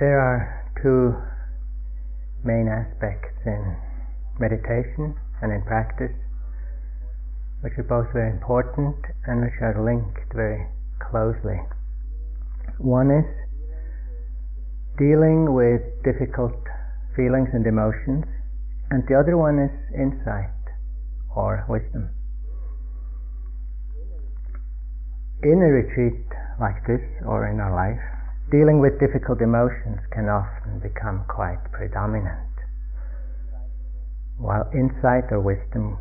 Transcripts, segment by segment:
There are two main aspects in meditation and in practice, which are both very important and which are linked very closely. One is dealing with difficult feelings and emotions, and the other one is insight or wisdom. In a retreat like this or in our life, dealing with difficult emotions can often become quite predominant, while insight or wisdom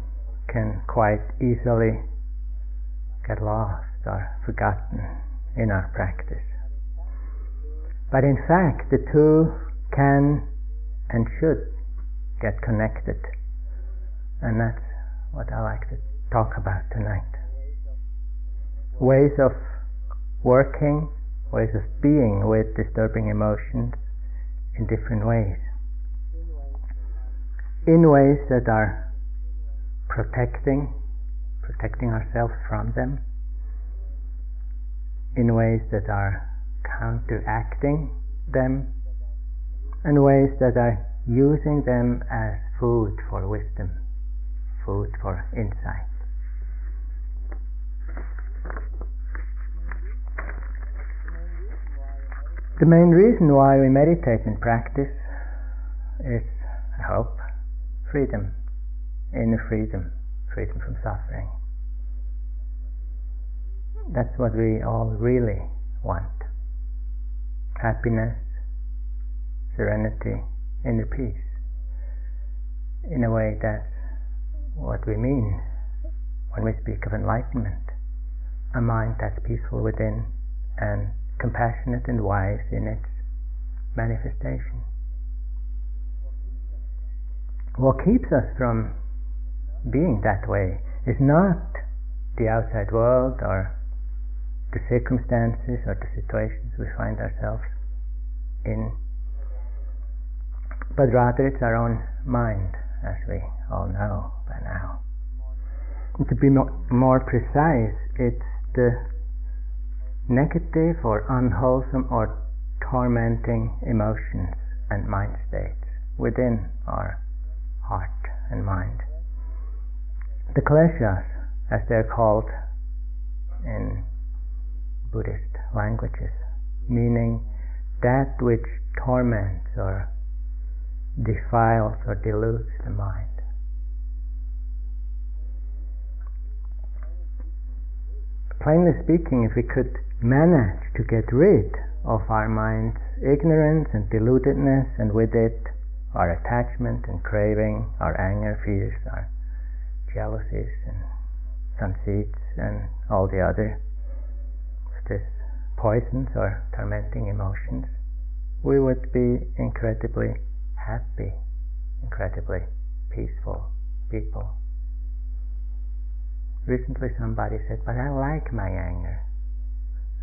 can quite easily get lost or forgotten in our practice. But in fact, the two can and should get connected, and that's what I like to talk about tonight. Ways of working, ways of being with disturbing emotions in different ways. In ways that are protecting, protecting ourselves from them. In ways that are counteracting them. And ways that are using them as food for wisdom food for insight. The main reason why we meditate and practice is, hope, freedom, inner freedom, freedom from suffering. That's what we all really want happiness, serenity, inner peace. In a way, that's what we mean when we speak of enlightenment. A mind that's peaceful within and compassionate and wise in its manifestation. What keeps us from being that way is not the outside world or the circumstances or the situations we find ourselves in, but rather it's our own mind, as we all know by now. And to be more precise, it's the negative or unwholesome or tormenting emotions and mind states within our heart and mind. The kleshas, as they're called in Buddhist languages, meaning that which torments or defiles or deludes the mind. plainly speaking, if we could manage to get rid of our mind's ignorance and deludedness, and with it our attachment and craving, our anger, fears, our jealousies and conceits, and all the other poisons or tormenting emotions, we would be incredibly happy, incredibly peaceful people. Recently somebody said, but I like my anger.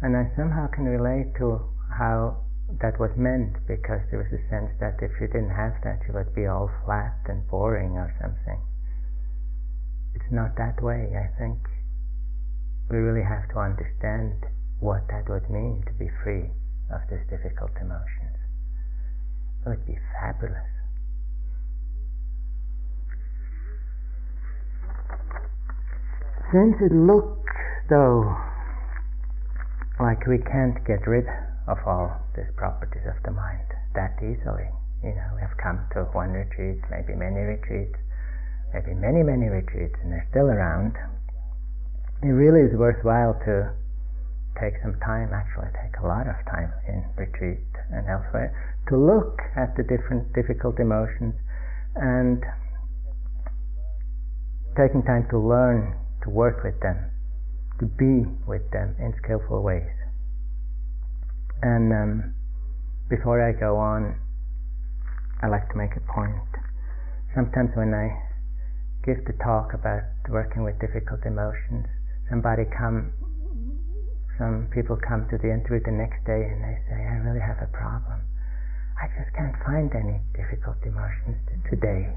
And I somehow can relate to how that was meant because there was a sense that if you didn't have that, you would be all flat and boring or something. It's not that way. I think we really have to understand what that would mean to be free of these difficult emotions. It would be fabulous. Since it looks though like we can't get rid of all these properties of the mind that easily, you know, we have come to one retreat, maybe many retreats, maybe many, many retreats, and they're still around. It really is worthwhile to take some time, actually take a lot of time in retreat and elsewhere, to look at the different difficult emotions and taking time to learn to work with them, to be with them in skillful ways. And um, before I go on, I like to make a point. Sometimes when I give the talk about working with difficult emotions, somebody come, some people come to the interview the next day and they say, I really have a problem. I just can't find any difficult emotions today.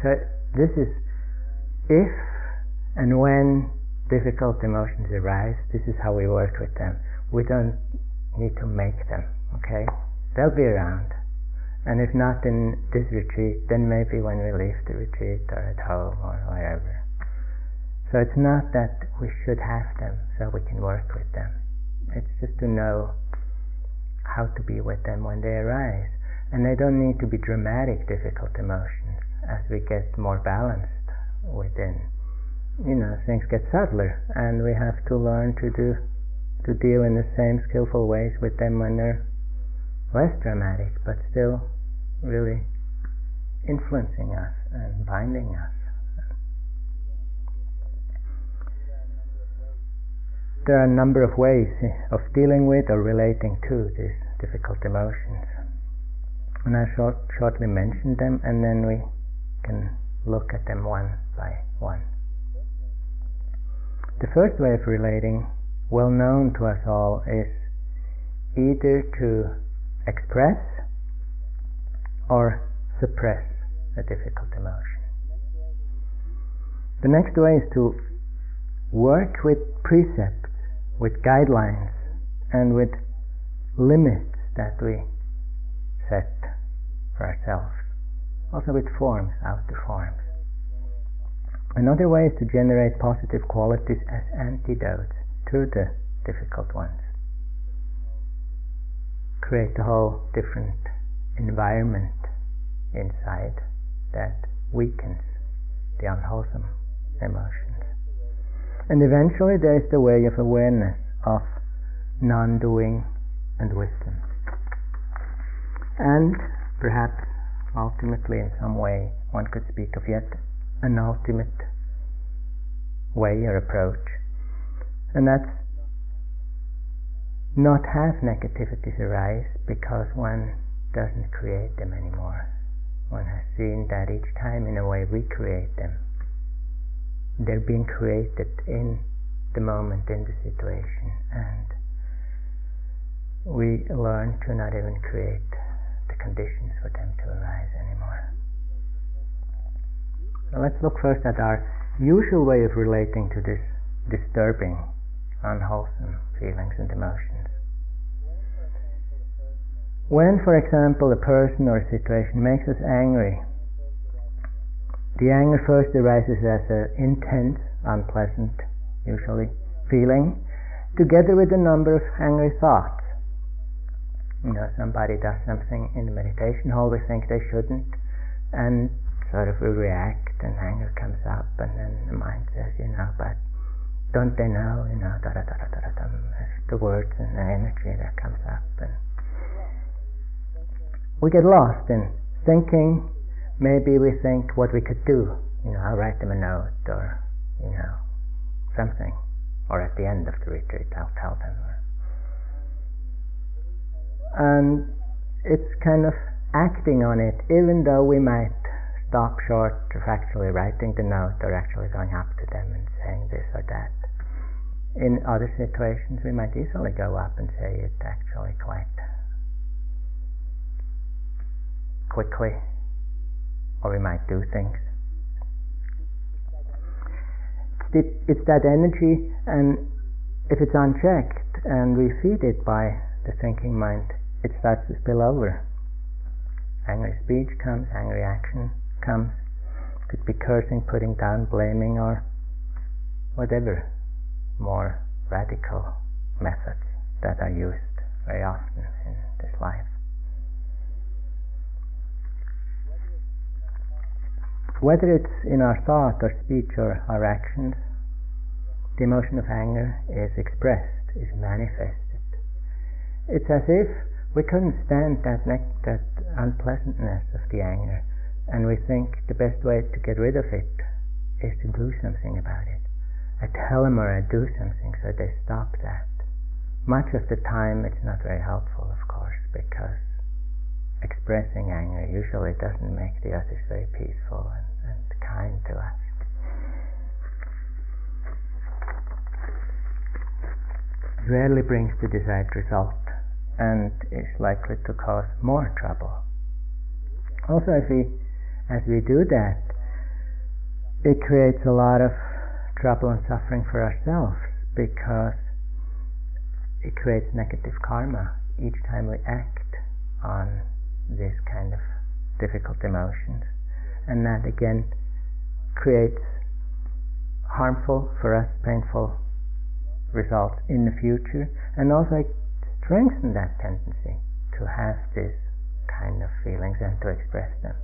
So this is if and when difficult emotions arise, this is how we work with them. We don't need to make them, okay? they'll be around. And if not in this retreat, then maybe when we leave the retreat or at home or wherever. So it's not that we should have them so we can work with them. It's just to know how to be with them when they arise. And they don't need to be dramatic, difficult emotions. As we get more balanced within, you know, things get subtler, and we have to learn to do to deal in the same skillful ways with them when they're less dramatic, but still really influencing us and binding us. There are a number of ways of dealing with or relating to these difficult emotions. And I short, shortly mention them and then we can look at them one by one. The first way of relating, well known to us all, is either to express or suppress a difficult emotion. The next way is to work with precepts, with guidelines, and with limits that we set for ourselves. Also with forms, outer forms. Another way is to generate positive qualities as antidotes to the difficult ones. Create a whole different environment inside that weakens the unwholesome emotions. And eventually there is the way of awareness of non-doing and wisdom. And perhaps ultimately in some way one could speak of yet an ultimate way or approach. And that's not have negativities arise because one doesn't create them anymore. One has seen that each time, in a way, we create them. They're being created in the moment, in the situation, and we learn to not even create the conditions for them to arise. Now let's look first at our usual way of relating to this disturbing, unwholesome feelings and emotions. When, for example, a person or a situation makes us angry, the anger first arises as an intense, unpleasant, usually, feeling, together with a number of angry thoughts. You know, somebody does something in the meditation hall we think they shouldn't, and sort of we react, and anger comes up, and then the mind says, you know, but don't they know, you know, da da da da da da, the words and the energy that comes up, and we get lost in thinking. Maybe we think what we could do. You know, I'll write them a note or, you know, something. Or at the end of the retreat, I'll tell them. And it's kind of acting on it, even though we might stop short of actually writing the note or actually going up to them and saying this or that. In other situations, we might easily go up and say it actually quite quickly, or we might do things. It's that energy, and if it's unchecked and we feed it by the thinking mind, it starts to spill over. Angry speech comes, angry action Could be cursing, putting down, blaming, or whatever more radical methods that are used very often in this life. Whether it's in our thought or speech or our actions, the emotion of anger is expressed, is manifested. It's as if we couldn't stand that, that unpleasantness of the anger, and we think the best way to get rid of it is to do something about it. I tell them or I do something so they stop that. Much of the time it's not very helpful, of course, because expressing anger usually doesn't make the others very peaceful and, and kind to us. Rarely brings the desired result and is likely to cause more trouble. Also, if we, as we do that, it creates a lot of trouble and suffering for ourselves because it creates negative karma each time we act on this kind of difficult emotions. And that again creates harmful for us, painful results in the future, and also strengthen that tendency to have these kind of feelings and to express them.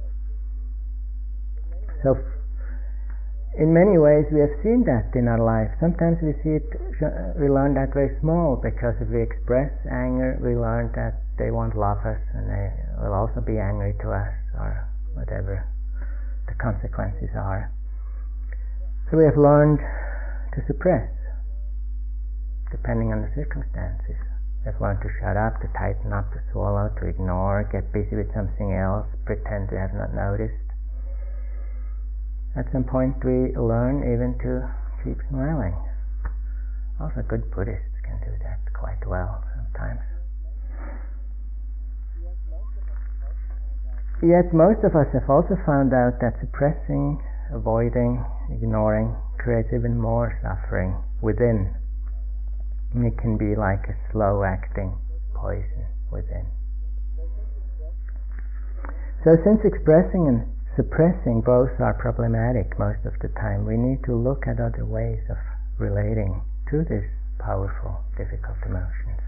So, in many ways, we have seen that in our life. Sometimes we see it, uh, we learn that very small because if we express anger, we learn that they won't love us and they will also be angry to us or whatever the consequences are. So we have learned to suppress depending on the circumstances. We have learned to shut up, to tighten up, to swallow, to ignore, get busy with something else, pretend to have not noticed. At some point we learn even to keep smiling. Also good Buddhists can do that quite well sometimes. Yet most of us have also found out that suppressing, avoiding, ignoring creates even more suffering within. It can be like a slow acting poison within. So, since expressing and suppressing both are problematic most of the time, we need to look at other ways of relating to these powerful, difficult emotions.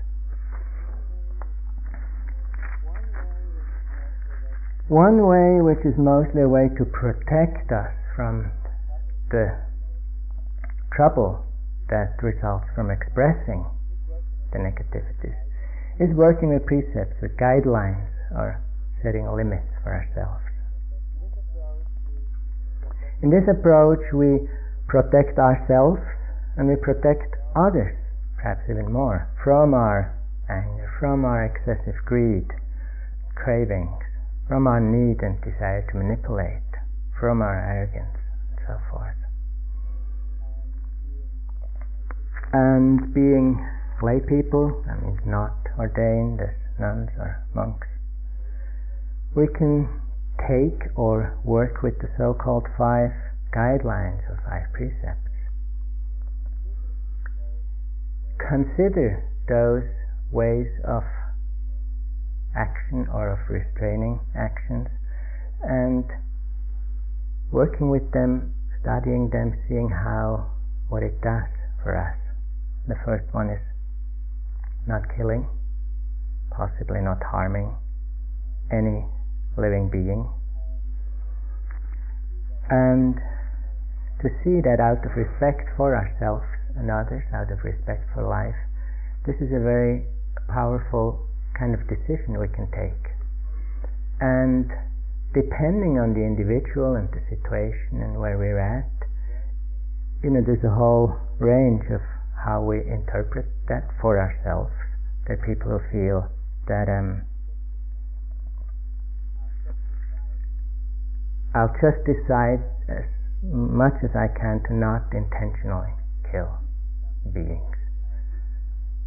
One way, which is mostly a way to protect us from the trouble that results from expressing the negativities, is working with precepts, with guidelines, or setting limits for ourselves. In this approach, we protect ourselves and we protect others, perhaps even more, from our anger, from our excessive greed, cravings, from our need and desire to manipulate, from our arrogance, and so forth. And being lay people, that means not ordained as nuns or monks, we can take or work with the so called five guidelines or five precepts. Consider those ways of action or of restraining actions and working with them, studying them, seeing how, what it does for us. The first one is not killing, possibly not harming any living being. And to see that out of respect for ourselves and others, out of respect for life, this is a very powerful kind of decision we can take. And depending on the individual and the situation and where we're at, you know, there's a whole range of how we interpret that for ourselves. Are people who feel that um, I'll just decide as much as I can to not intentionally kill beings.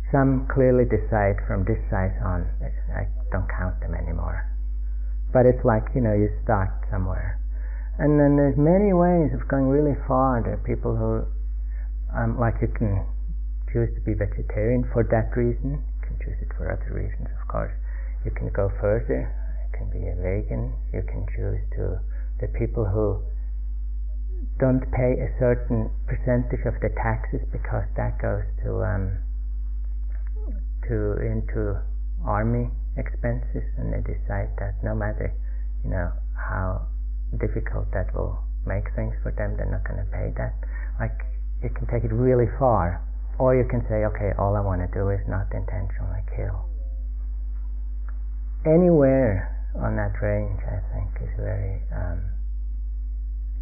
Some clearly decide from this size on, I don't count them anymore. But it's like, you know, you start somewhere. And then there's many ways of going really far. There are people who, um, like you can choose to be vegetarian for that reason. You can choose it for other reasons, of course. You can go further. You can be a vegan. You can choose to, the people who don't pay a certain percentage of the taxes because that goes to um, to into army expenses and they decide that no matter you know how difficult that will make things for them they're not going to pay that. Like you can take it really far or you can say okay all i want to do is not intentionally kill. Anywhere on that range i think is very um,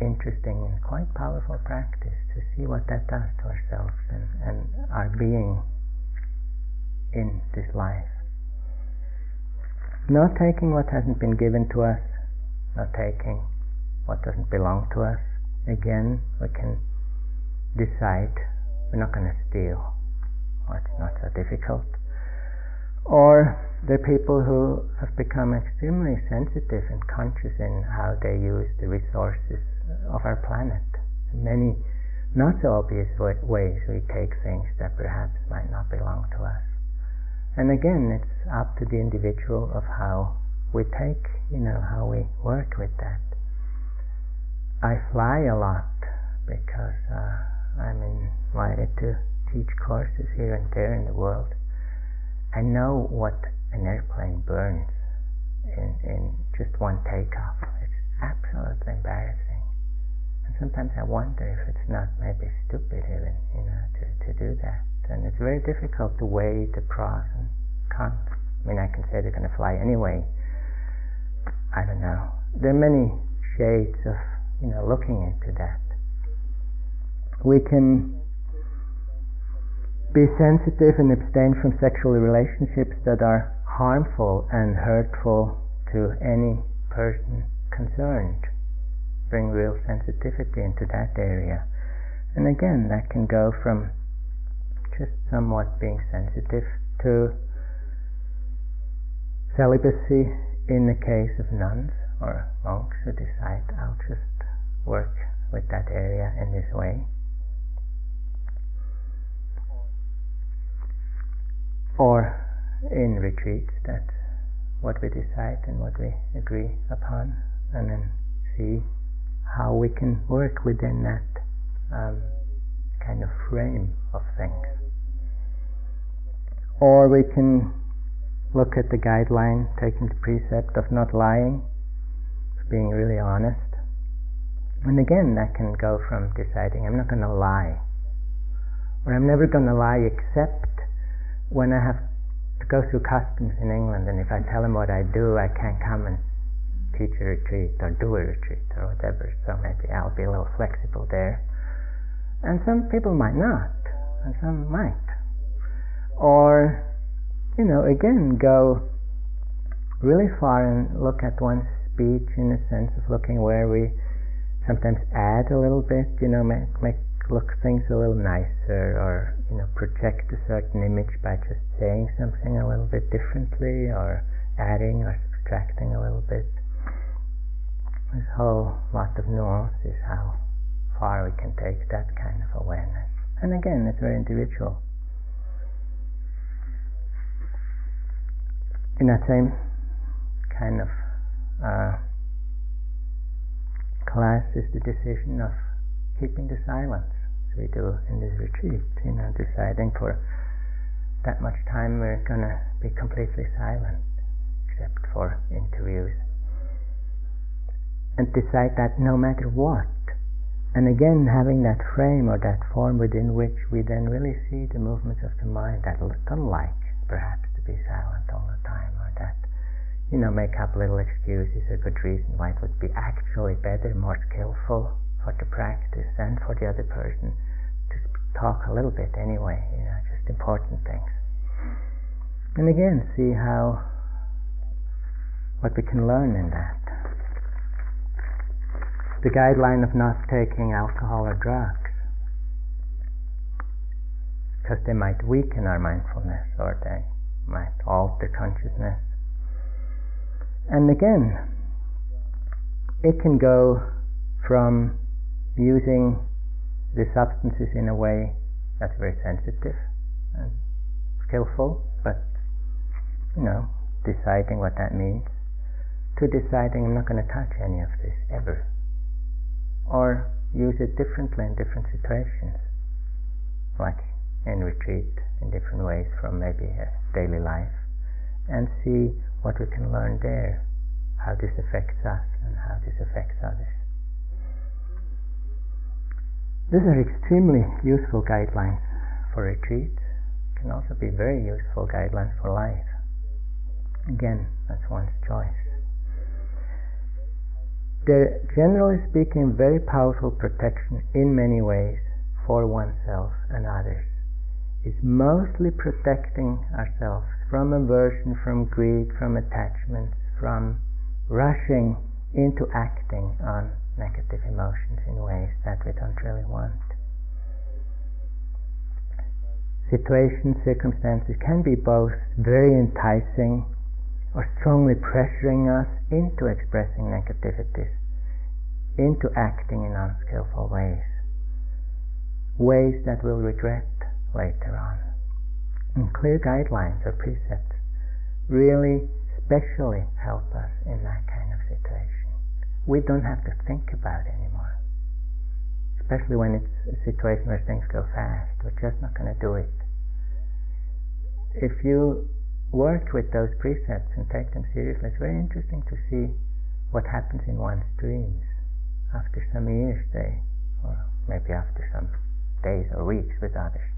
interesting and quite powerful practice to see what that does to ourselves and, and our being in this life. Not taking what hasn't been given to us, not taking what doesn't belong to us. Again, we can decide we're not going to steal. Well, it's not so difficult. Or the people who have become extremely sensitive and conscious in how they use the resources of our planet. Many not so obvious ways we take things that perhaps might not belong to us. And again, it's up to the individual of how we take, you know, how we work with that. I fly a lot because uh, I'm invited to teach courses here and there in the world. I know what an airplane burns in, in just one takeoff. It's absolutely embarrassing. And sometimes I wonder if it's not maybe stupid even, you know, to, to do that. And it's very difficult to weigh the pros and cons. I mean, I can say they're going to fly anyway. I don't know. There are many shades of, you know, looking into that. We can be sensitive and abstain from sexual relationships that are harmful and hurtful to any person concerned. Bring real sensitivity into that area. And again, that can go from just somewhat being sensitive to celibacy in the case of nuns or monks who decide I'll just work with that area in this way. Or in retreats that's what we decide and what we agree upon and then see how we can work within that um, kind of frame of things. Or we can look at the guideline taking the precept of not lying being really honest. And again that can go from deciding I'm not going to lie or I'm never going to lie except when I have to go through customs in England, and if I tell them what I do, I can't come and teach a retreat or do a retreat or whatever. So maybe I'll be a little flexible there. And some people might not, and some might. Or, you know, again, go really far and look at one's speech in the sense of looking where we sometimes add a little bit, you know, make, make look things a little nicer or you know project a certain image by just saying something a little bit differently or adding or subtracting a little bit. A whole lot of nuance is how far we can take that kind of awareness. And again it's very individual. In that same kind of uh, class is the decision of keeping the silence we do in this retreat, you know, deciding for that much time we're going to be completely silent, except for interviews. And decide that no matter what. And again, having that frame or that form within which we then really see the movements of the mind that don't like, perhaps, to be silent all the time, or that, you know, make up little excuses or good reason why it would be actually better, more skillful for the practice and for the other person talk a little bit anyway, you know, just important things. And again, see how, what we can learn in that. The guideline of not taking alcohol or drugs, because they might weaken our mindfulness or they might alter consciousness. And again, it can go from using the substances in a way that's very sensitive and skillful, but you know, deciding what that means, to deciding I'm not going to touch any of this ever, or use it differently in different situations, like in retreat in different ways from maybe daily life, and see what we can learn there, how this affects us and how this affects others. These are extremely useful guidelines for retreats. Can also be very useful guidelines for life. Again, that's one's choice. They're generally speaking very powerful protection in many ways for oneself and others. It's mostly protecting ourselves from aversion, from greed, from attachments, from rushing into acting on negative emotions in ways that we don't really want. Situations, circumstances can be both very enticing or strongly pressuring us into expressing negativities, into acting in unskillful ways, ways that we'll regret later on. And clear guidelines or precepts really specially help us in that situation. We don't have to think about it anymore. Especially when it's a situation where things go fast. We're just not going to do it. If you work with those precepts and take them seriously, it's very interesting to see what happens in one's dreams after some years, they, or maybe after some days or weeks with others,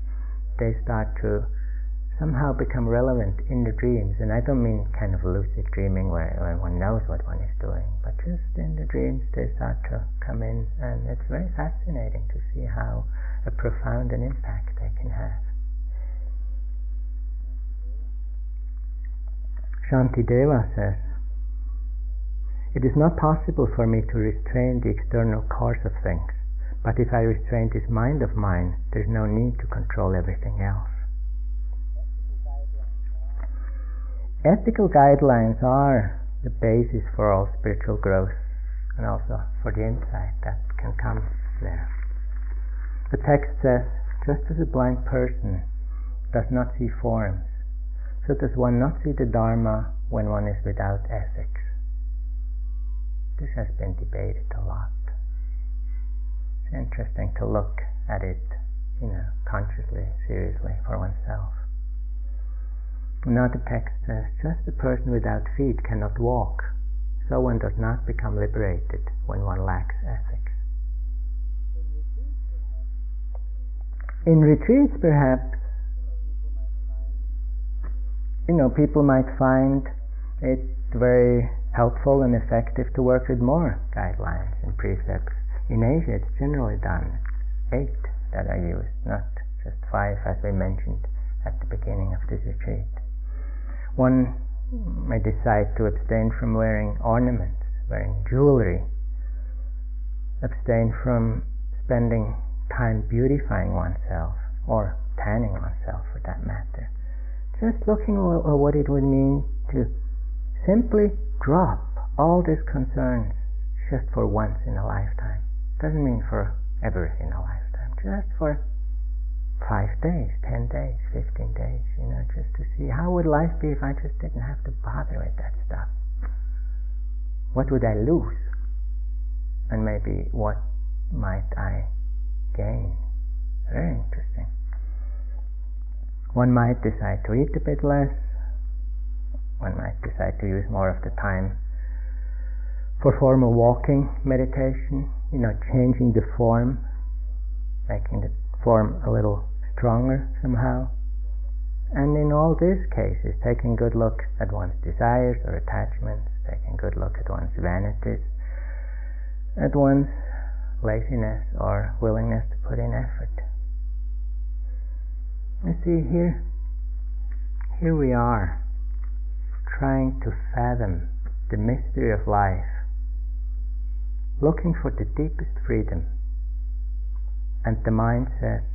they start to somehow become relevant in the dreams. And I don't mean kind of lucid dreaming where, where one knows what one is doing, but just in the dreams they start to come in, and it's very fascinating to see how a profound an impact they can have. Shantideva says, It is not possible for me to restrain the external course of things, but if I restrain this mind of mine, there's no need to control everything else. Ethical guidelines are the basis for all spiritual growth and also for the insight that can come there. The text says, just as a blind person does not see forms, so does one not see the Dharma when one is without ethics. This has been debated a lot. It's interesting to look at it, you know, consciously, seriously for oneself. Another text says, just a person without feet cannot walk, so one does not become liberated when one lacks ethics. In retreats, perhaps, you know, people might find it very helpful and effective to work with more guidelines and precepts. In Asia, it's generally done. Eight that I use, not just five as we mentioned at the beginning of this retreat. One may decide to abstain from wearing ornaments, wearing jewelry, abstain from spending time beautifying oneself or tanning oneself for that matter. Just looking at uh, what it would mean to simply drop all these concerns just for once in a lifetime. Doesn't mean for ever in a lifetime, just for five days, ten days, fifteen days, you know, just to see how would life be if I just didn't have to bother with that stuff. What would I lose? And maybe what might I gain? Very interesting. One might decide to eat a bit less. One might decide to use more of the time for formal walking meditation, you know, changing the form, making the form a little stronger somehow. And in all these cases, taking good look at one's desires or attachments, taking good look at one's vanities, at one's laziness or willingness to put in effort. You see, here, here we are, trying to fathom the mystery of life, looking for the deepest freedom and the mind says,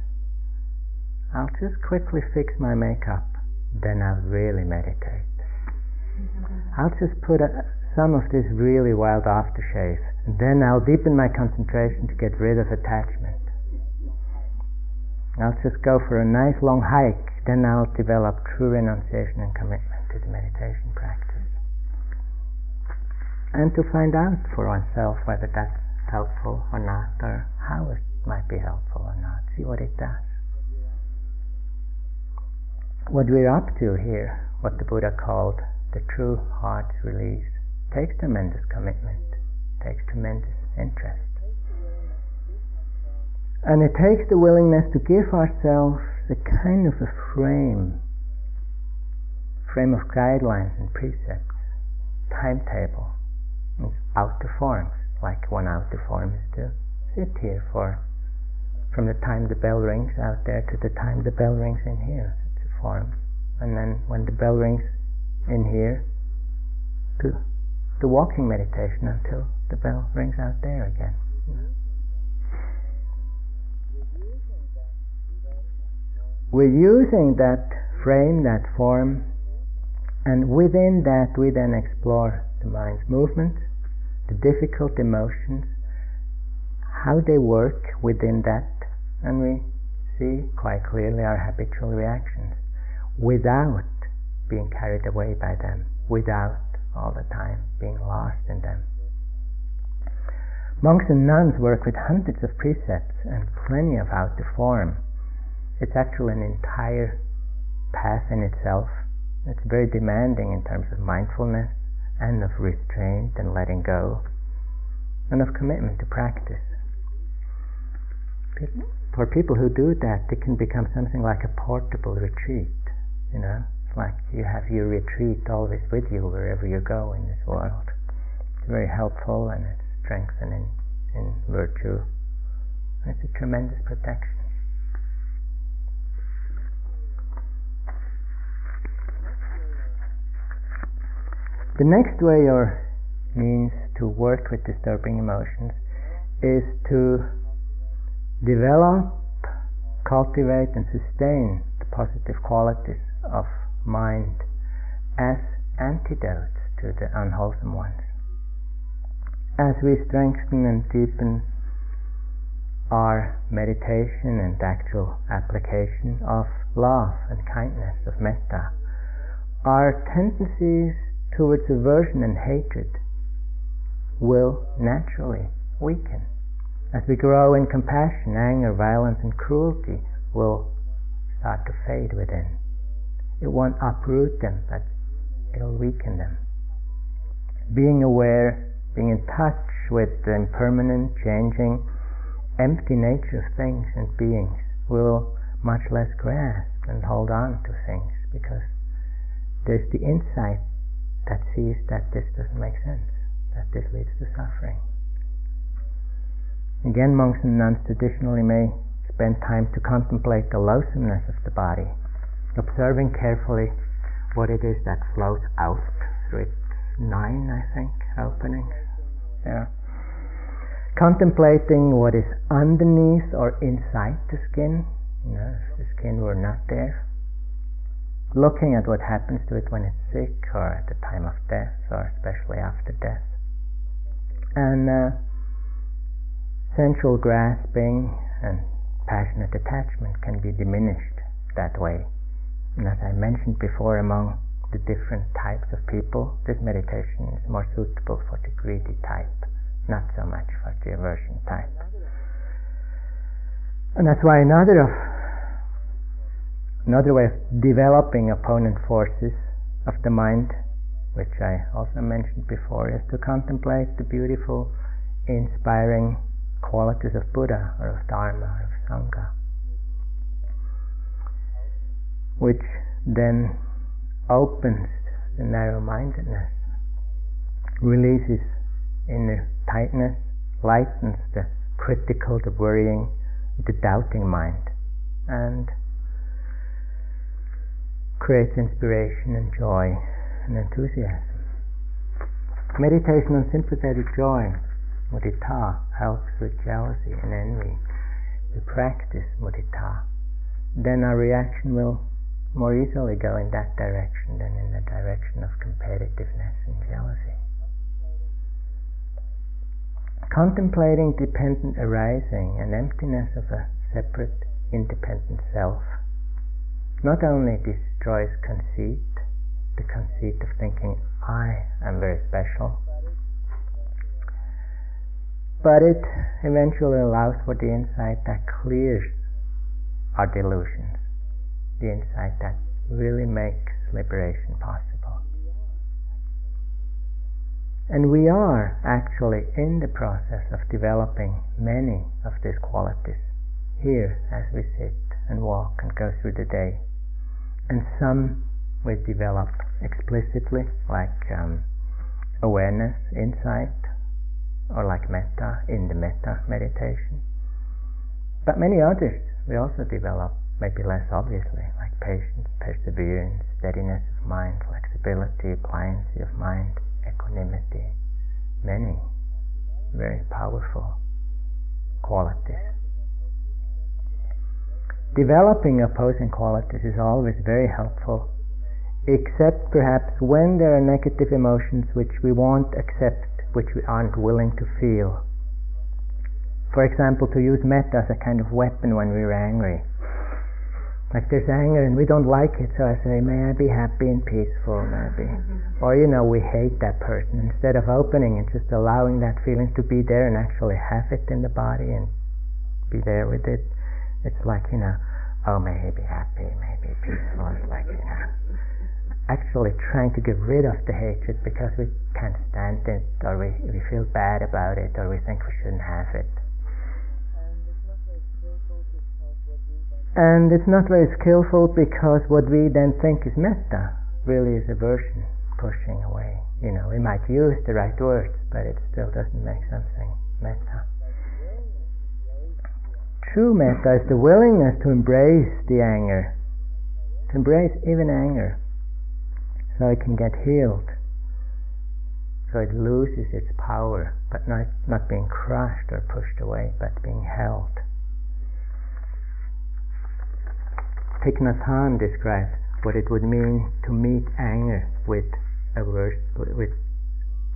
I'll just quickly fix my makeup, then I'll really meditate. I'll just put a, some of this really wild aftershave, then I'll deepen my concentration to get rid of attachment. I'll just go for a nice long hike, then I'll develop true renunciation and commitment to the meditation practice. And to find out for oneself whether that's helpful or not, or how it might be helpful or not. See what it does. What we're up to here, what the Buddha called the true heart release, takes tremendous commitment, takes tremendous interest. And it takes the willingness to give ourselves a kind of a frame, frame of guidelines and precepts, timetable, outer forms, like one outer form is to sit here for from the time the bell rings out there to the time the bell rings in here. It's a form. And then when the bell rings in here, to the walking meditation until the bell rings out there again. We're using that frame, that form, and within that we then explore the mind's movements, the difficult emotions, how they work within that and we see quite clearly our habitual reactions without being carried away by them without all the time being lost in them. Monks and nuns work with hundreds of precepts and plenty of how to form. It's actually an entire path in itself. It's very demanding in terms of mindfulness and of restraint and letting go and of commitment to practice. For people who do that, it can become something like a portable retreat. You know, it's like you have your retreat always with you wherever you go in this world. It's very helpful and it's strengthening in virtue. It's a tremendous protection. The next way or means to work with disturbing emotions is to develop, cultivate, and sustain the positive qualities of mind as antidotes to the unwholesome ones. As we strengthen and deepen our meditation and actual application of love and kindness, of metta, our tendencies towards aversion and hatred will naturally weaken. As we grow in compassion, anger, violence, and cruelty will start to fade within. It won't uproot them, but it'll weaken them. Being aware, being in touch with the impermanent, changing, empty nature of things and beings will much less grasp and hold on to things because there's the insight that sees that this doesn't make sense, that this leads to suffering. Again, monks and nuns traditionally may spend time to contemplate the loathsomeness of the body, observing carefully what it is that flows out through its nine, I think, openings. Yeah. Contemplating what is underneath or inside the skin, you know, if the skin were not there looking at what happens to it when it's sick or at the time of death or especially after death. And uh, sensual grasping and passionate attachment can be diminished that way. And as I mentioned before, among the different types of people, this meditation is more suitable for the greedy type, not so much for the aversion type. And that's why another of Another way of developing opponent forces of the mind, which I also mentioned before, is to contemplate the beautiful, inspiring qualities of Buddha or of Dharma or of Sangha, which then opens the narrow mindedness, releases inner tightness, lightens the critical, the worrying, the doubting mind, and creates inspiration and joy and enthusiasm. Meditation on sympathetic joy, mudita, helps with jealousy and envy. We practice mudita, then our reaction will more easily go in that direction than in the direction of competitiveness and jealousy. Contemplating dependent arising and emptiness of a separate, independent self not only destroys conceit, the conceit of thinking I am very special, but it eventually allows for the insight that clears our delusions, the insight that really makes liberation possible. And we are actually in the process of developing many of these qualities here as we sit and walk and go through the day and some we develop explicitly, like um, awareness, insight, or like metta in the metta meditation. But many others we also develop, maybe less obviously, like patience, perseverance, steadiness of mind, flexibility, pliancy of mind, equanimity. Many very powerful qualities. Developing opposing qualities is always very helpful, except perhaps when there are negative emotions which we won't accept, which we aren't willing to feel. For example, to use metta as a kind of weapon when we're angry. Like there's anger and we don't like it, so I say, may I be happy and peaceful, maybe. Or, you know, we hate that person. Instead of opening and just allowing that feeling to be there and actually have it in the body and be there with it, it's like, you know, oh, may he be happy, may he be peaceful. It's like, you know, actually trying to get rid of the hatred because we can't stand it, or we, we feel bad about it, or we think we shouldn't have it. And it's not very skillful because what we then think is metta really is aversion, pushing away. You know, we might use the right words, but it still doesn't make something metta. True metta is the willingness to embrace the anger, to embrace even anger, so it can get healed, so it loses its power, but not, not being crushed or pushed away, but being held. Thich Nhat Hanh describes what it would mean to meet anger with, with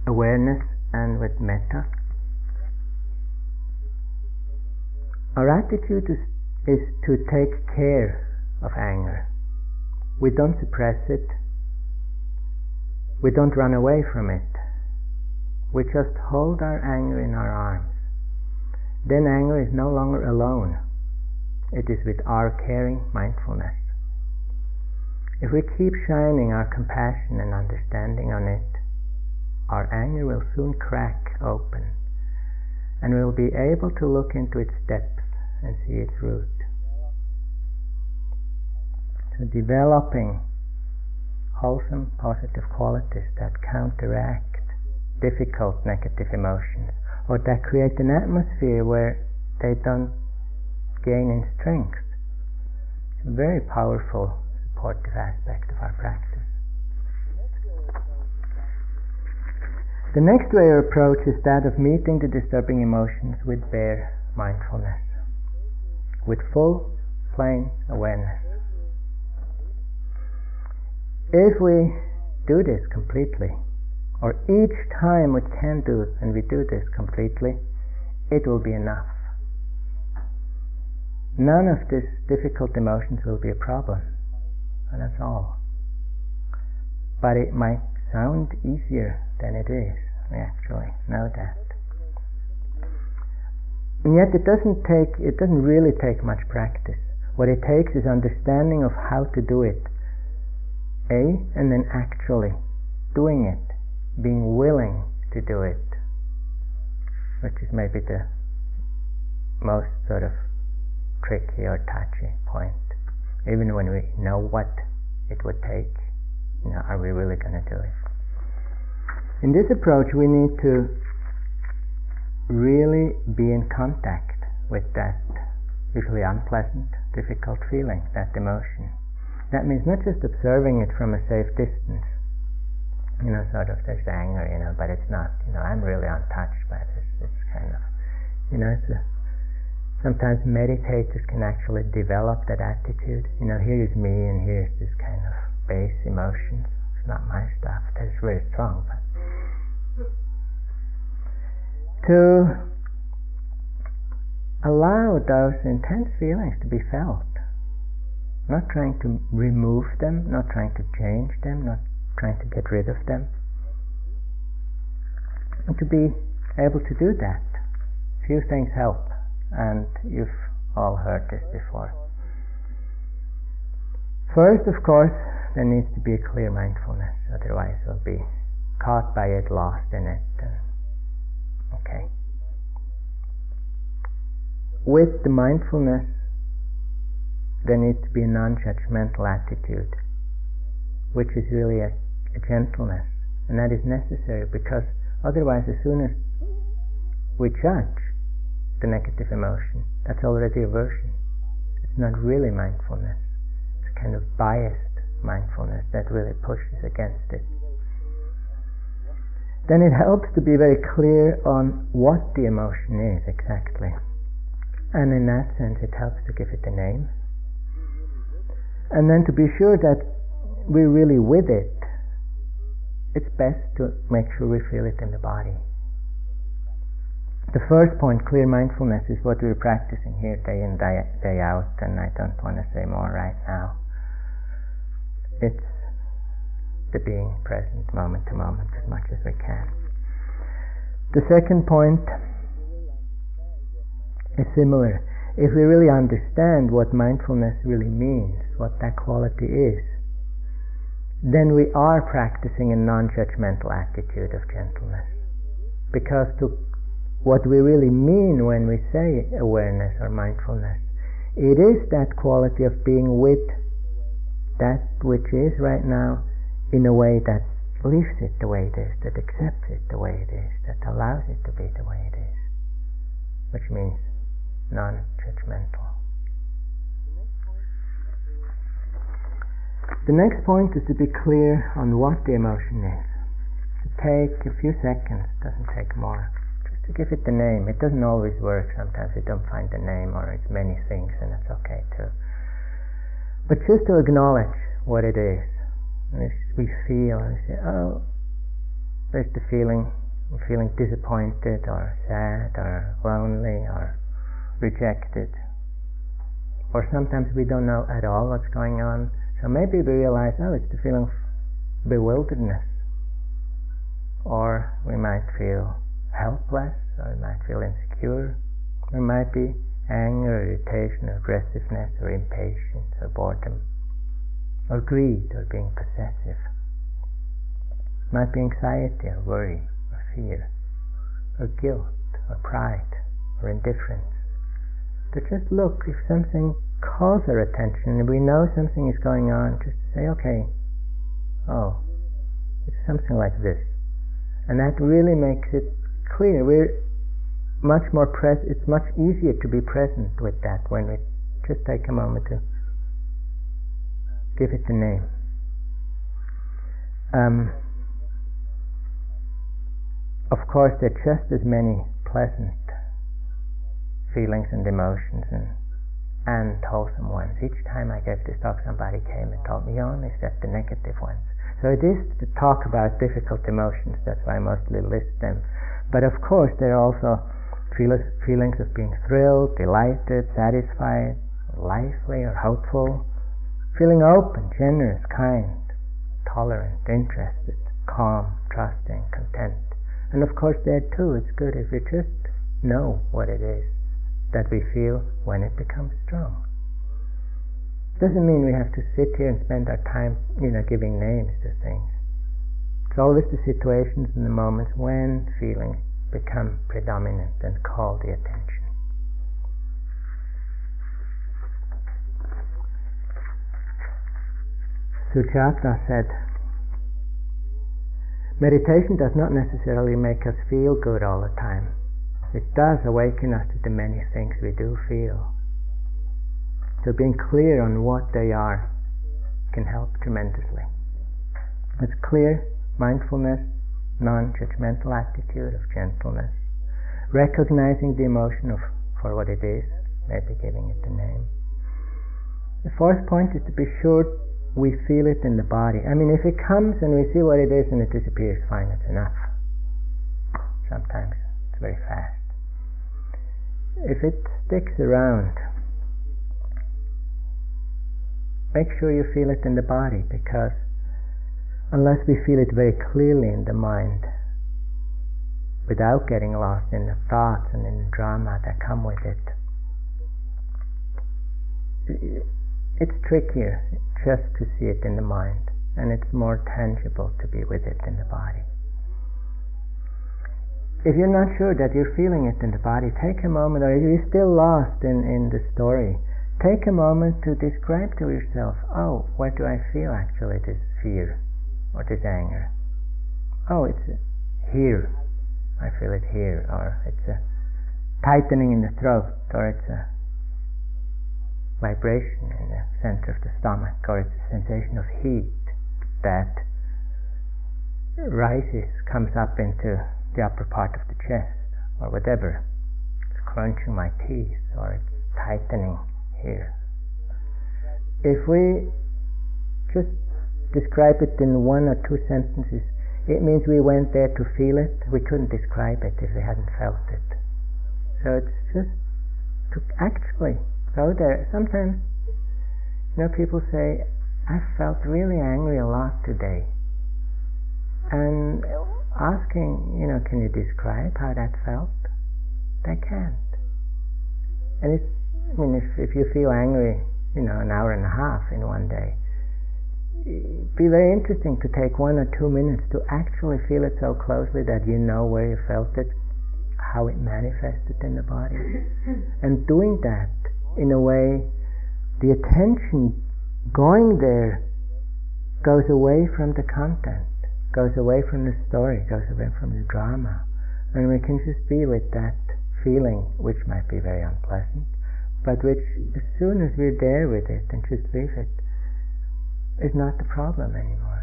awareness and with metta. Our attitude is, is to take care of anger. We don't suppress it. We don't run away from it. We just hold our anger in our arms. Then anger is no longer alone it is with our caring mindfulness. If we keep shining our compassion and understanding on it, our anger will soon crack open and we'll be able to look into its depths and see its root. So developing wholesome positive qualities that counteract difficult negative emotions or that create an atmosphere where they don't gain in strength. It's a very powerful supportive aspect of our practice. The next way or approach is that of meeting the disturbing emotions with bare mindfulness, with full, plain awareness. If we do this completely, or each time we can do and we do this completely, it will be enough none of these difficult emotions will be a problem. And that's all. But it might sound easier than it is. We actually know that. And yet it doesn't take, it doesn't really take much practice. What it takes is understanding of how to do it. A, and then actually doing it, being willing to do it, which is maybe the most sort of tricky or touchy point. Even when we know what it would take, you know, are we really going to do it? In this approach, we need to really be in contact with that usually unpleasant, difficult feeling, that emotion. That means not just observing it from a safe distance, you know, sort of there's anger, you know, but it's not, you know, I'm really untouched by this. It's kind of, you know, it's a sometimes meditators can actually develop that attitude. You know, here is me and here's this kind of base emotions. It's not my stuff. It's very strong. But to allow those intense feelings to be felt, not trying to remove them, not trying to change them, not trying to get rid of them, and to be able to do that. Few things help and you've all heard this before. First, of course, there needs to be a clear mindfulness, otherwise we'll be caught by it, lost in it. okay. With the mindfulness, there needs to be a non-judgmental attitude, which is really a, a gentleness, and that is necessary because otherwise, as soon as we judge, the negative emotion. That's already aversion. It's not really mindfulness. It's a kind of biased mindfulness that really pushes against it. Then it helps to be very clear on what the emotion is exactly. And in that sense, it helps to give it a name. And then to be sure that we're really with it, it's best to make sure we feel it in the body the first point, clear mindfulness, is what we're practicing here day in, day, day out, and I don't want to say more right now. It's the being present moment to moment as much as we can. The second point is similar. If we really understand what mindfulness really means, what that quality is, then we are practicing a non judgmental attitude of gentleness. Because to what we really mean when we say awareness or mindfulness. It is that quality of being with that which is right now in a way that leaves it the way it is, that accepts it the way it is, that allows it to be the way it is, which means non judgmental. The next point is to be clear on what the emotion is. Take a few seconds, doesn't take more just to give it the name. It doesn't always work. Sometimes we don't find the name, or it's many things, and it's okay too. But just to acknowledge what it is. We feel, we say, oh, there's the feeling, I'm feeling disappointed, or sad, or lonely, or rejected. Or sometimes we don't know at all what's going on. So maybe we realize, oh, it's the feeling of bewilderedness. Or we might feel helpless, or we might feel insecure. There might be anger, irritation, or aggressiveness, or impatience, or boredom, or greed, or being possessive. Might be anxiety, or worry, or fear, or guilt, or pride, or indifference. To just look if something calls our attention and we know something is going on, just to say, okay, oh, it's something like this. And that really makes it clear. We're much more pres. It's much easier to be present with that when we just take a moment to give it the name. Um, of course, there are just as many pleasant feelings and emotions and and wholesome ones. Each time I gave this talk, somebody came and told me, only said the negative ones. So it is to talk about difficult emotions. That's why I mostly list them but of course, there are also feelings of being thrilled, delighted, satisfied, lively, or hopeful, feeling open, generous, kind, tolerant, interested, calm, trusting, content. And of course, there too, it's good if you just know what it is that we feel when it becomes strong. It doesn't mean we have to sit here and spend our time, you know, giving names to things. It's always the situations and the moments when feelings become predominant and call the attention. Sujata said, Meditation does not necessarily make us feel good all the time. It does awaken us to the many things we do feel. So being clear on what they are can help tremendously. It's clear mindfulness, non-judgmental attitude of gentleness, recognizing the emotion of, for what it is, maybe giving it a name. The fourth point is to be sure we feel it in the body. I mean, if it comes and we see what it is and it disappears, fine, it's enough. Sometimes it's very fast. If it sticks around, make sure you feel it in the body because unless we feel it very clearly in the mind without getting lost in the thoughts and in the drama that come with it. It's trickier just to see it in the mind, and it's more tangible to be with it in the body. If you're not sure that you're feeling it in the body, take a moment, or if you're still lost in, in the story, take a moment to describe to yourself, oh, what do I feel actually, this fear? or this anger? Oh, it's here. I feel it here, or it's a tightening in the throat, or it's a vibration in the center of the stomach, or it's a sensation of heat that rises, comes up into the upper part of the chest, or whatever. It's crunching my teeth, or it's tightening here. If we just describe it in one or two sentences, it means we went there to feel it. We couldn't describe it if we hadn't felt it. So it's just to actually go there. Sometimes, you know, people say, I felt really angry a lot today. And asking, you know, can you describe how that felt? They can't. And it's, I mean, if, if you feel angry, you know, an hour and a half in one day, it'd be very interesting to take one or two minutes to actually feel it so closely that you know where you felt it, how it manifested in the body. and doing that in a way, the attention going there goes away from the content, goes away from the story, goes away from the drama. And we can just be with that feeling, which might be very unpleasant, but which, as soon as we're there with it and just leave it, is not the problem anymore.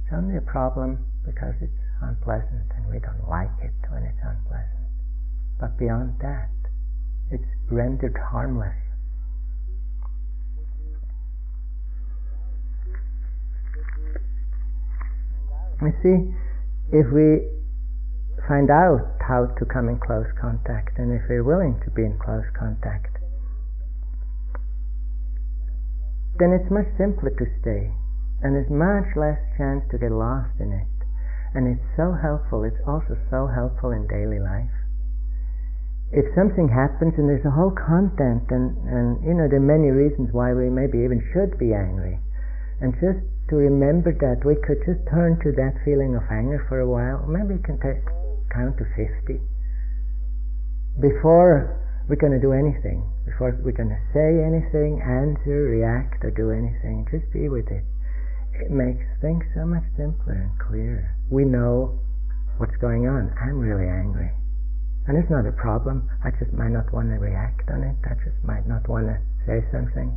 It's only a problem because it's unpleasant and we don't like it when it's unpleasant. But beyond that, it's rendered harmless. You see, if we find out how to come in close contact and if we're willing to be in close contact, then it's much simpler to stay and there's much less chance to get lost in it. And it's so helpful, it's also so helpful in daily life. If something happens and there's a whole content and, and you know there are many reasons why we maybe even should be angry and just to remember that we could just turn to that feeling of anger for a while maybe we can take, count to 50 before we're going to do anything before we're going to say anything answer react or do anything just be with it it makes things so much simpler and clearer we know what's going on. I'm really angry. And it's not a problem. I just might not want to react on it. I just might not want to say something.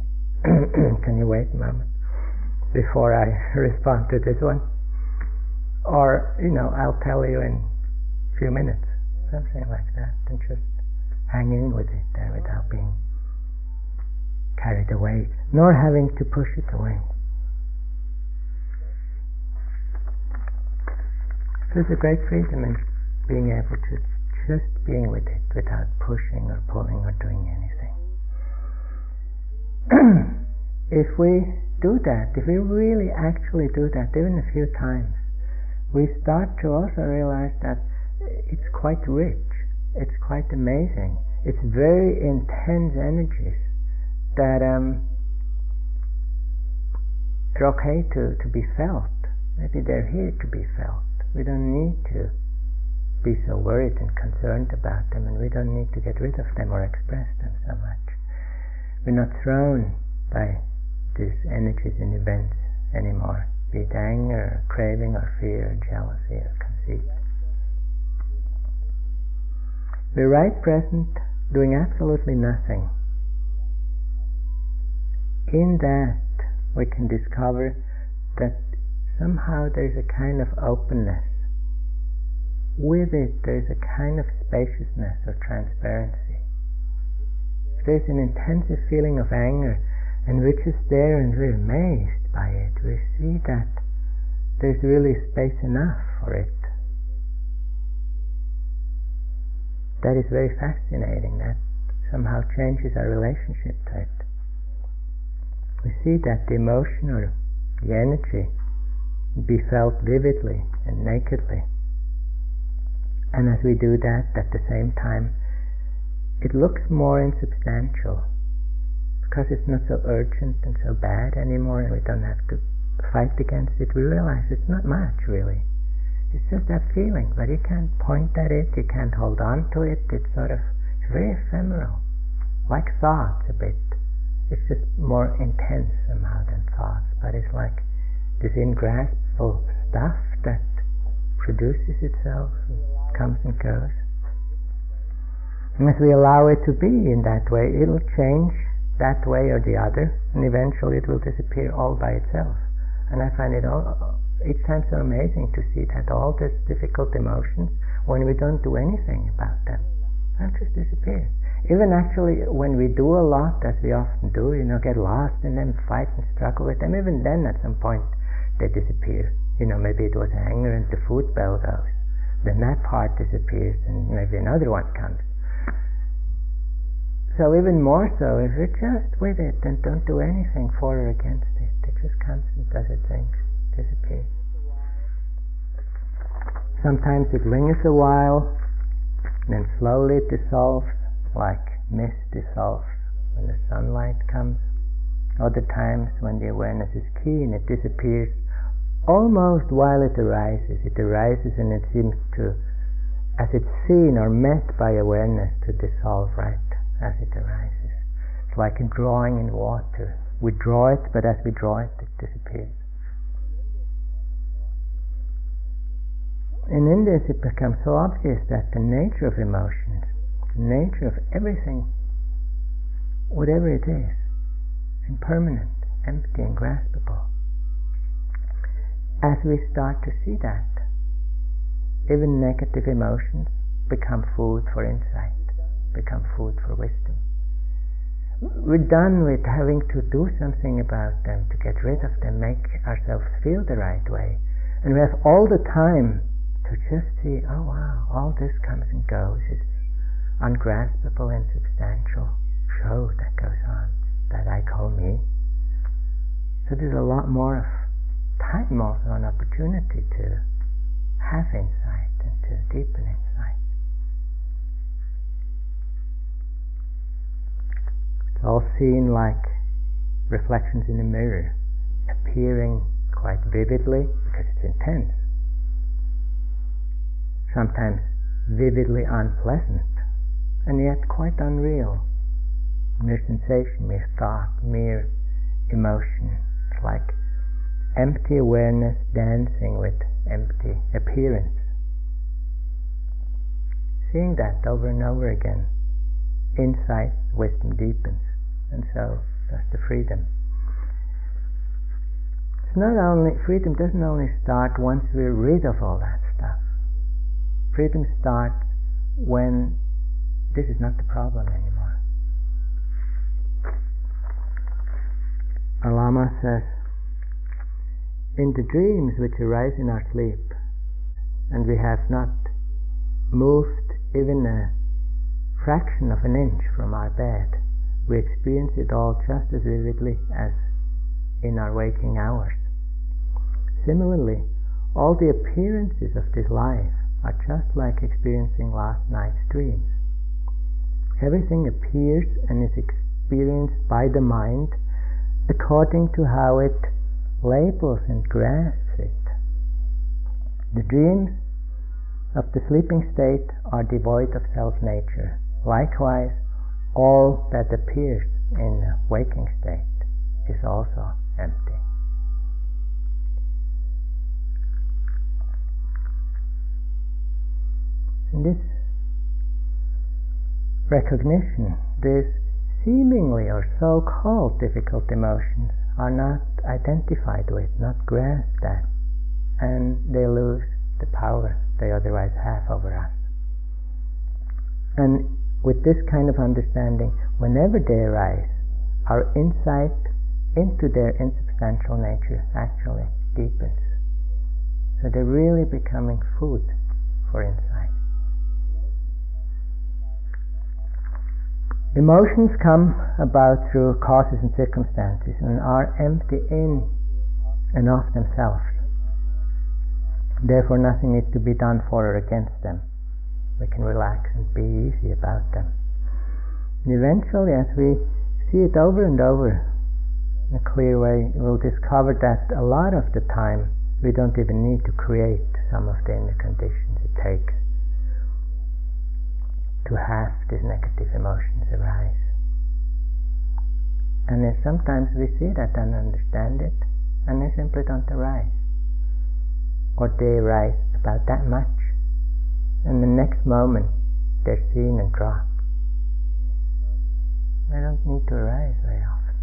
Can you wait a moment before I respond to this one? Or, you know, I'll tell you in a few minutes. Something like that. And just hang in with it there without being carried away, nor having to push it away. There's a great freedom in being able to just being with it without pushing or pulling or doing anything. if we do that, if we really actually do that, even a few times, we start to also realize that it's quite rich, it's quite amazing, it's very intense energies that um, are okay to, to be felt. Maybe they're here to be felt. We don't need to be so worried and concerned about them, and we don't need to get rid of them or express them so much. We're not thrown by these energies and events anymore, be it anger, or craving, or fear, or jealousy, or conceit. We're right present, doing absolutely nothing. In that, we can discover that somehow there's a kind of openness. With it, there's a kind of spaciousness or transparency. If There's an intensive feeling of anger, and we're just there and we're amazed by it. We see that there's really space enough for it. That is very fascinating. That somehow changes our relationship to it. We see that the emotion or the energy be felt vividly and nakedly. And as we do that, at the same time, it looks more insubstantial because it's not so urgent and so bad anymore, and we don't have to fight against it. We realize it's not much, really. It's just that feeling, but you can't point at it, you can't hold on to it. It's sort of it's very ephemeral, like thoughts a bit. It's just more intense somehow than thoughts, but it's like this ingraspable stuff that produces itself and comes and goes. And as we allow it to be in that way, it'll change that way or the other, and eventually it will disappear all by itself. And I find it all, each time so amazing to see that all these difficult emotions, when we don't do anything about them, they'll just disappear. Even actually, when we do a lot, as we often do, you know, get lost in them, fight and struggle with them, even then at some point they disappear. You know, maybe it was anger and the food bell goes. Then that part disappears and maybe another one comes. So even more so, if you're just with it and don't do anything for or against it, it just comes and does its thing, disappears. Sometimes it lingers a while, and then slowly it dissolves, like mist dissolves when the sunlight comes. Other times when the awareness is keen, it disappears almost while it arises. It arises and it seems to, as it's seen or met by awareness, to dissolve right as it arises. It's like a drawing in water. We draw it, but as we draw it, it disappears. And in this, it becomes so obvious that the nature of emotions, the nature of everything, whatever it is, is impermanent, empty, and graspable as we start to see that, even negative emotions become food for insight, become food for wisdom. We're done with having to do something about them, to get rid of them, make ourselves feel the right way. And we have all the time to just see, oh wow, all this comes and goes. It's ungraspable, and substantial show that goes on, that I call me. So there's a lot more of time also an opportunity to have insight and to deepen insight. All seen like reflections in a mirror, appearing quite vividly because it's intense. Sometimes vividly unpleasant, and yet quite unreal. Mere sensation, mere thought, mere emotion. It's like empty awareness dancing with empty appearance. Seeing that over and over again, insight, wisdom deepens, and so that's the freedom. It's not only freedom doesn't only start once we're rid of all that stuff. Freedom starts when this is not the problem anymore. A Lama says, in the dreams which arise in our sleep, and we have not moved even a fraction of an inch from our bed, we experience it all just as vividly as in our waking hours. Similarly, all the appearances of this life are just like experiencing last night's dreams. Everything appears and is experienced by the mind according to how it labels and grasps it. The dreams of the sleeping state are devoid of self nature. Likewise, all that appears in waking state is also empty. And this recognition, these seemingly or so called difficult emotions, are not identified with, not grasped at, and they lose the power they otherwise have over us. And with this kind of understanding, whenever they arise, our insight into their insubstantial nature actually deepens. So they're really becoming food for insight. Emotions come about through causes and circumstances and are empty in and of themselves. Therefore, nothing needs to be done for or against them. We can relax and be easy about them. And eventually, as we see it over and over in a clear way, we'll discover that a lot of the time we don't even need to create some of the inner conditions it takes to have these negative emotions arise. And then sometimes we see that and understand it, and they simply don't arise. Or they arise about that much, and the next moment they're seen and dropped. They don't need to arise very often.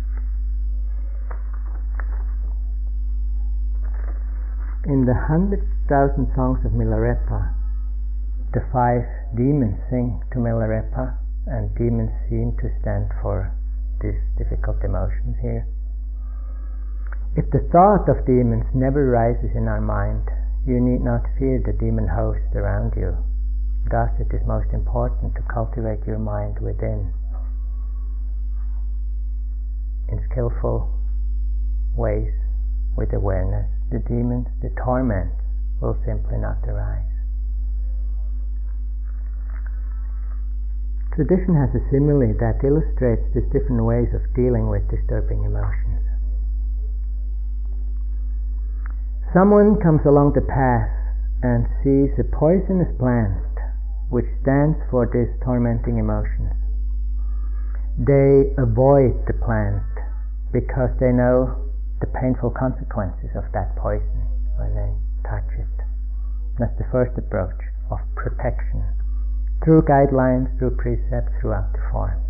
In the hundred thousand songs of Milarepa, the five demons sing to Milarepa, and demons seem to stand for these difficult emotions here. If the thought of demons never rises in our mind, you need not fear the demon host around you. Thus, it is most important to cultivate your mind within. in skillful ways with awareness, the demons, the torments will simply not arise. Tradition has a simile that illustrates these different ways of dealing with disturbing emotions. Someone comes along the path and sees a poisonous plant which stands for these tormenting emotions. They avoid the plant because they know the painful consequences of that poison when they touch it. That's the first approach of protection through guidelines, through precepts, throughout the forms.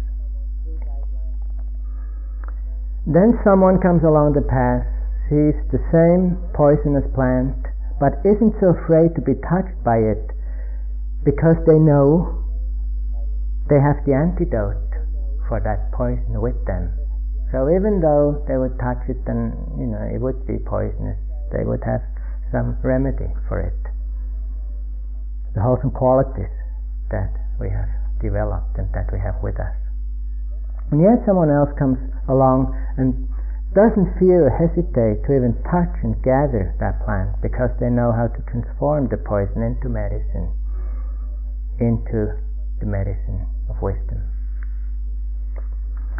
Then someone comes along the path, sees the same poisonous plant, but isn't so afraid to be touched by it because they know they have the antidote for that poison with them. So even though they would touch it and you know it would be poisonous, they would have some remedy for it. The wholesome qualities that we have developed and that we have with us. And yet someone else comes along and doesn't fear or hesitate to even touch and gather that plant because they know how to transform the poison into medicine, into the medicine of wisdom.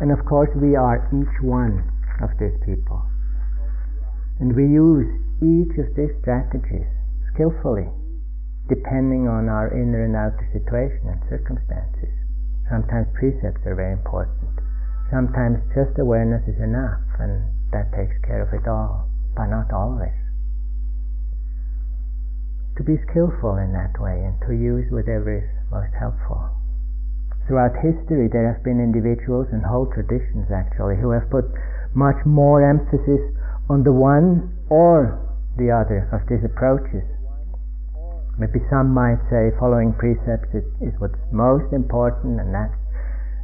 And of course, we are each one of these people. And we use each of these strategies skillfully, depending on our inner and outer situation and circumstances. Sometimes precepts are very important. Sometimes just awareness is enough, and that takes care of it all, but not always. To be skillful in that way and to use whatever is most helpful. Throughout history, there have been individuals and whole traditions actually who have put much more emphasis on the one or the other of these approaches. Maybe some might say following precepts is, is what's most important, and that's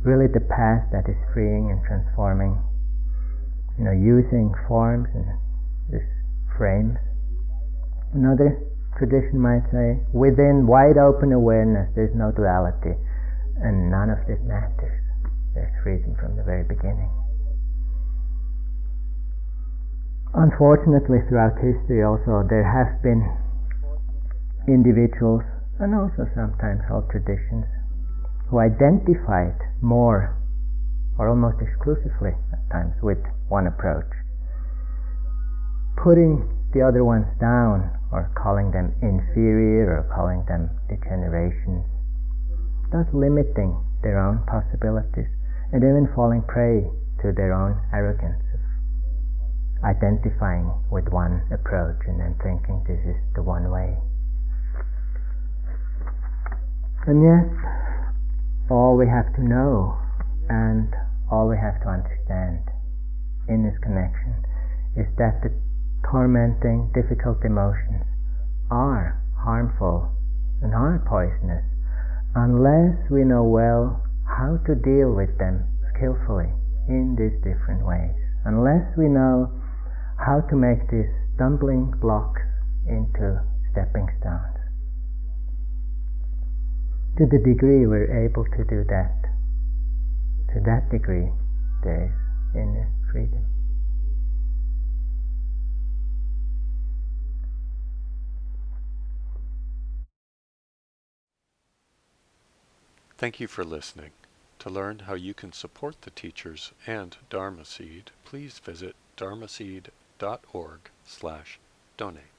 really the path that is freeing and transforming. You know, using forms and this frames. Another tradition might say, within wide open awareness, there's no duality and none of this matters. There's freedom from the very beginning. Unfortunately, throughout history also, there have been individuals, and also sometimes whole traditions, who identified more, or almost exclusively at times, with one approach, putting the other ones down, or calling them inferior, or calling them degenerations, thus limiting their own possibilities and even falling prey to their own arrogance of identifying with one approach and then thinking this is the one way. And yet, all we have to know and all we have to understand in this connection is that the tormenting, difficult emotions are harmful and are poisonous unless we know well how to deal with them skillfully in these different ways, unless we know how to make these stumbling blocks into stepping stones. To the degree we're able to do that, to that degree there is inner freedom. Thank you for listening. To learn how you can support the teachers and Dharma Seed, please visit dharmaseed.org slash donate.